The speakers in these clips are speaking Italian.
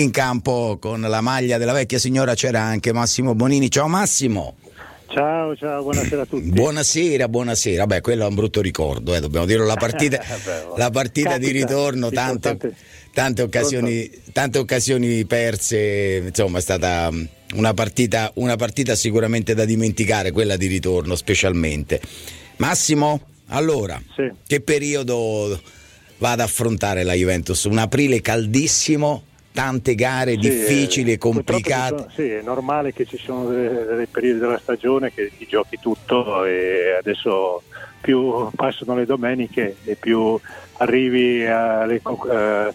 in campo con la maglia della vecchia signora c'era anche Massimo Bonini. Ciao Massimo. Ciao, ciao, buonasera a tutti. Buonasera, buonasera. Beh, quello è un brutto ricordo, eh, dobbiamo dirlo. La partita, la partita Capita, di ritorno, tante, tante, occasioni, tante occasioni perse. Insomma, è stata una partita, una partita sicuramente da dimenticare, quella di ritorno specialmente. Massimo, allora, sì. che periodo va ad affrontare la Juventus? Un aprile caldissimo, tante gare sì, difficili e complicate. Sono, sì, è normale che ci sono dei periodi della stagione che ti giochi tutto e adesso più passano le domeniche e più arrivi a, a,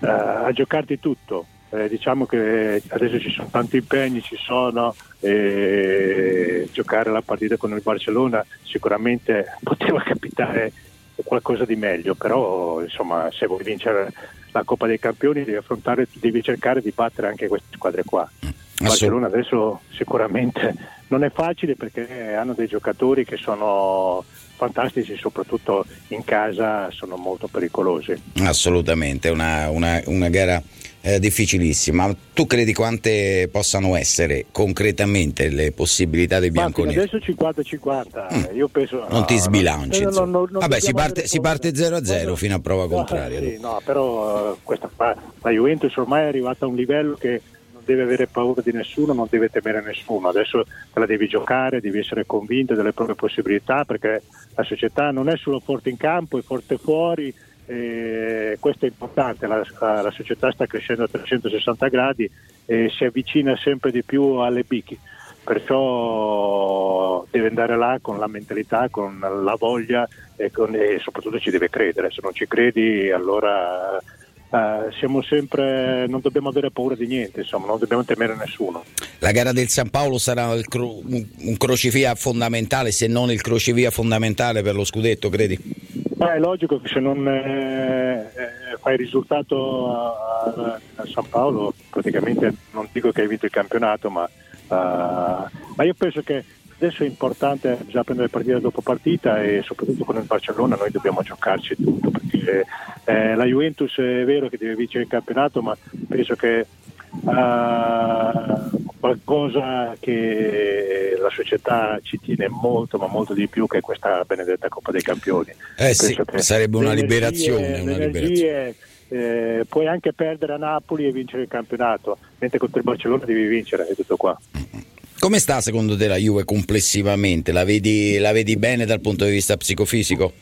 a giocarti tutto. Eh, diciamo che adesso ci sono tanti impegni, ci sono, e giocare la partita con il Barcellona sicuramente poteva capitare qualcosa di meglio, però insomma se vuoi vincere la Coppa dei Campioni devi, devi cercare di battere anche queste squadre qua. Barcellona adesso sicuramente non è facile perché hanno dei giocatori che sono fantastici, soprattutto in casa sono molto pericolosi. Assolutamente, una, una, una gara eh, difficilissima. Tu credi quante possano essere concretamente le possibilità dei bianconeri? Adesso 50-50, mm. io penso... Non no, ti sbilanci. Non, non, non Vabbè, si parte, si parte 0-0 fino a prova contraria. Sì, no, però uh, questa, la Juventus ormai è arrivata a un livello che deve avere paura di nessuno, non deve temere nessuno. Adesso te la devi giocare, devi essere convinto delle proprie possibilità perché la società non è solo forte in campo, è forte fuori eh, questo è importante, la, la, società sta crescendo a 360 gradi e si avvicina sempre di più alle bicchi, perciò deve andare là con la mentalità, con la voglia e, con, e soprattutto ci deve credere, se non ci credi allora Uh, siamo sempre, non dobbiamo avere paura di niente, insomma, non dobbiamo temere nessuno. La gara del San Paolo sarà cro- un crocevia fondamentale, se non il crocevia fondamentale per lo scudetto, credi? Beh, è logico che se non eh, eh, fai risultato a, a, a, San Paolo, praticamente non dico che hai vinto il campionato, ma, uh, ma io penso che adesso è importante già prendere partita dopo partita e soprattutto con il Barcellona noi dobbiamo giocarci tutto perché eh, la Juventus è vero che deve vincere il campionato ma penso che uh, qualcosa che la società ci tiene molto ma molto di più che questa benedetta Coppa dei Campioni. Eh sì, sarebbe una liberazione. Una liberazione. Eh, puoi anche perdere a Napoli e vincere il campionato, mentre contro il Barcellona devi vincere, è tutto qua. Come sta secondo te la Juve complessivamente? La vedi, la vedi bene dal punto di vista psicofisico?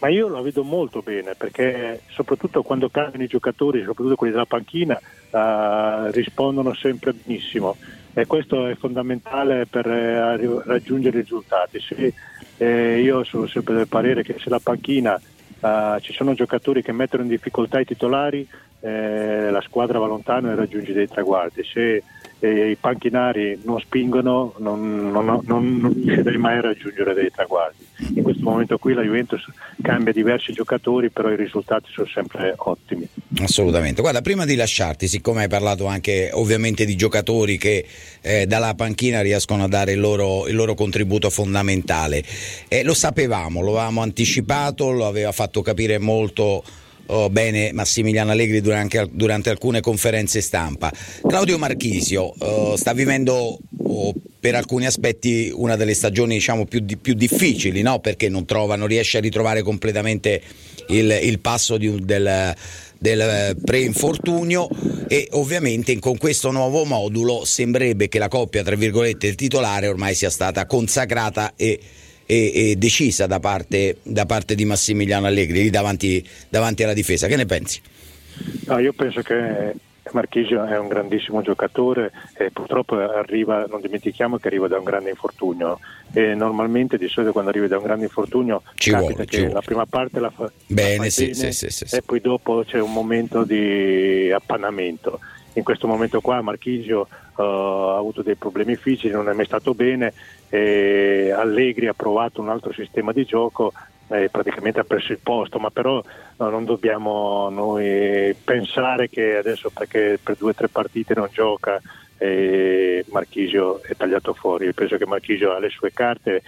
Ma io la vedo molto bene perché soprattutto quando cambiano i giocatori, soprattutto quelli della panchina, uh, rispondono sempre benissimo e questo è fondamentale per uh, raggiungere i risultati. Se, eh, io sono sempre del parere che se la panchina uh, ci sono giocatori che mettono in difficoltà i titolari, eh, la squadra va lontano e raggiunge dei traguardi. Se e i panchinari non spingono, non, non, non, non riuscirei mai a raggiungere dei traguardi. In questo momento qui la Juventus cambia diversi giocatori, però i risultati sono sempre ottimi. Assolutamente. Guarda, prima di lasciarti, siccome hai parlato anche ovviamente di giocatori che eh, dalla panchina riescono a dare il loro, il loro contributo fondamentale, eh, lo sapevamo, lo avevamo anticipato, lo aveva fatto capire molto oh, bene Massimiliano Allegri durante, durante, alcune conferenze stampa. Claudio Marchisio oh, sta vivendo oh, per alcuni aspetti una delle stagioni diciamo, più, di, più difficili, no? perché non, trova, non, riesce a ritrovare completamente il, il passo di, del del pre-infortunio e ovviamente con questo nuovo modulo sembrerebbe che la coppia tra virgolette titolare ormai sia stata consacrata e e, e decisa da parte, da parte, di Massimiliano Allegri lì davanti, davanti alla difesa. Che ne pensi? No, io penso che Marchisio è un grandissimo giocatore e purtroppo arriva, non dimentichiamo che arriva da un grande infortunio e normalmente di solito quando arrivi da un grande infortunio ci vuole, che la prima parte la fa, bene, la fa sì, bene sì, sì, e poi dopo c'è un momento di appannamento in questo momento qua Marchisio uh, ha avuto dei problemi fisici, non è mai stato bene, e Allegri ha provato un altro sistema di gioco e praticamente ha preso il posto, ma però no, non dobbiamo noi pensare che adesso perché per due o tre partite non gioca e Marchisio è tagliato fuori. Io penso che Marchisio ha le sue carte.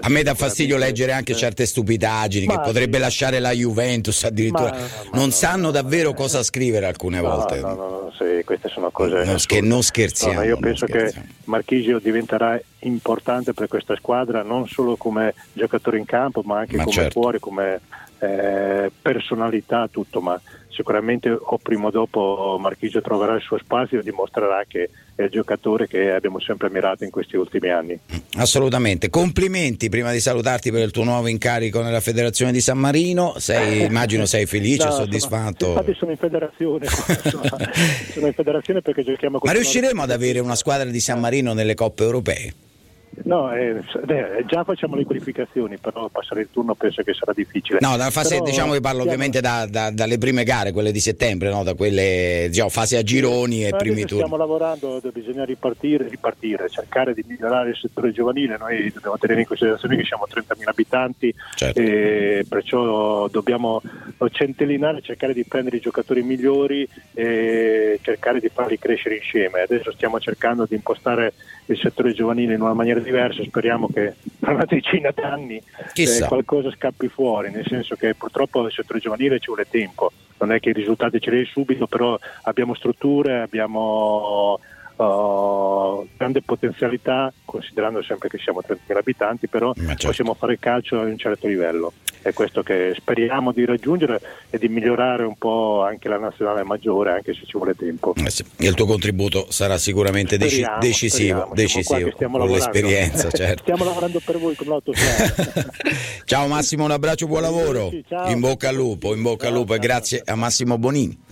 A me dà fastidio leggere anche certe stupidaggini ma che potrebbe sì. lasciare la Juventus addirittura. Ma, ma non no, sanno davvero no, cosa scrivere alcune volte. No, no, no, sì, queste sono cose. No, che non scherziamo. io penso scherziamo. che Marchisio diventerà importante per questa squadra non solo come giocatore in campo, ma anche come certo. fuori, come eh, personalità, tutto. Ma sicuramente o prima o dopo Marchisio troverà il suo spazio e dimostrerà che è il giocatore che abbiamo sempre ammirato in questi ultimi anni. Assolutamente, complimenti prima di salutarti per il tuo nuovo incarico nella federazione di San Marino, sei, immagino sei felice, no, soddisfatto? Sono, infatti sono in federazione, sono in federazione perché giochiamo con... Ma riusciremo ad avere una squadra di San Marino nelle coppe europee? No, eh, già facciamo le qualificazioni, però passare il turno penso che sarà difficile. No, dalla fase, però, diciamo che parlo ovviamente da, da, dalle prime gare, quelle di settembre, no? da quelle diciamo, fase a gironi e primi turni. Stiamo lavorando, bisogna ripartire, ripartire, cercare di migliorare il settore giovanile. Noi dobbiamo tenere in considerazione che siamo 30.000 abitanti, certo. e perciò dobbiamo centellinare, cercare di prendere i giocatori migliori e cercare di farli crescere insieme. Adesso stiamo cercando di impostare il settore giovanile in una maniera diversa, speriamo che tra una decina d'anni eh, qualcosa scappi fuori, nel senso che purtroppo il settore giovanile ci vuole tempo, non è che i risultati ce li hai subito, però abbiamo strutture, abbiamo uh, grande potenzialità, considerando sempre che siamo 30.000 abitanti, però certo. possiamo fare calcio a un certo livello. È questo che speriamo di raggiungere e di migliorare un po' anche la nazionale maggiore, anche se ci vuole tempo. Eh sì. Il tuo contributo sarà sicuramente speriamo, decisivo, speriamo. decisivo con l'esperienza. Certo. stiamo lavorando per voi con l'autostrada. Ciao Massimo, un abbraccio, buon lavoro. In bocca al lupo, in bocca al lupo e grazie a Massimo Bonini.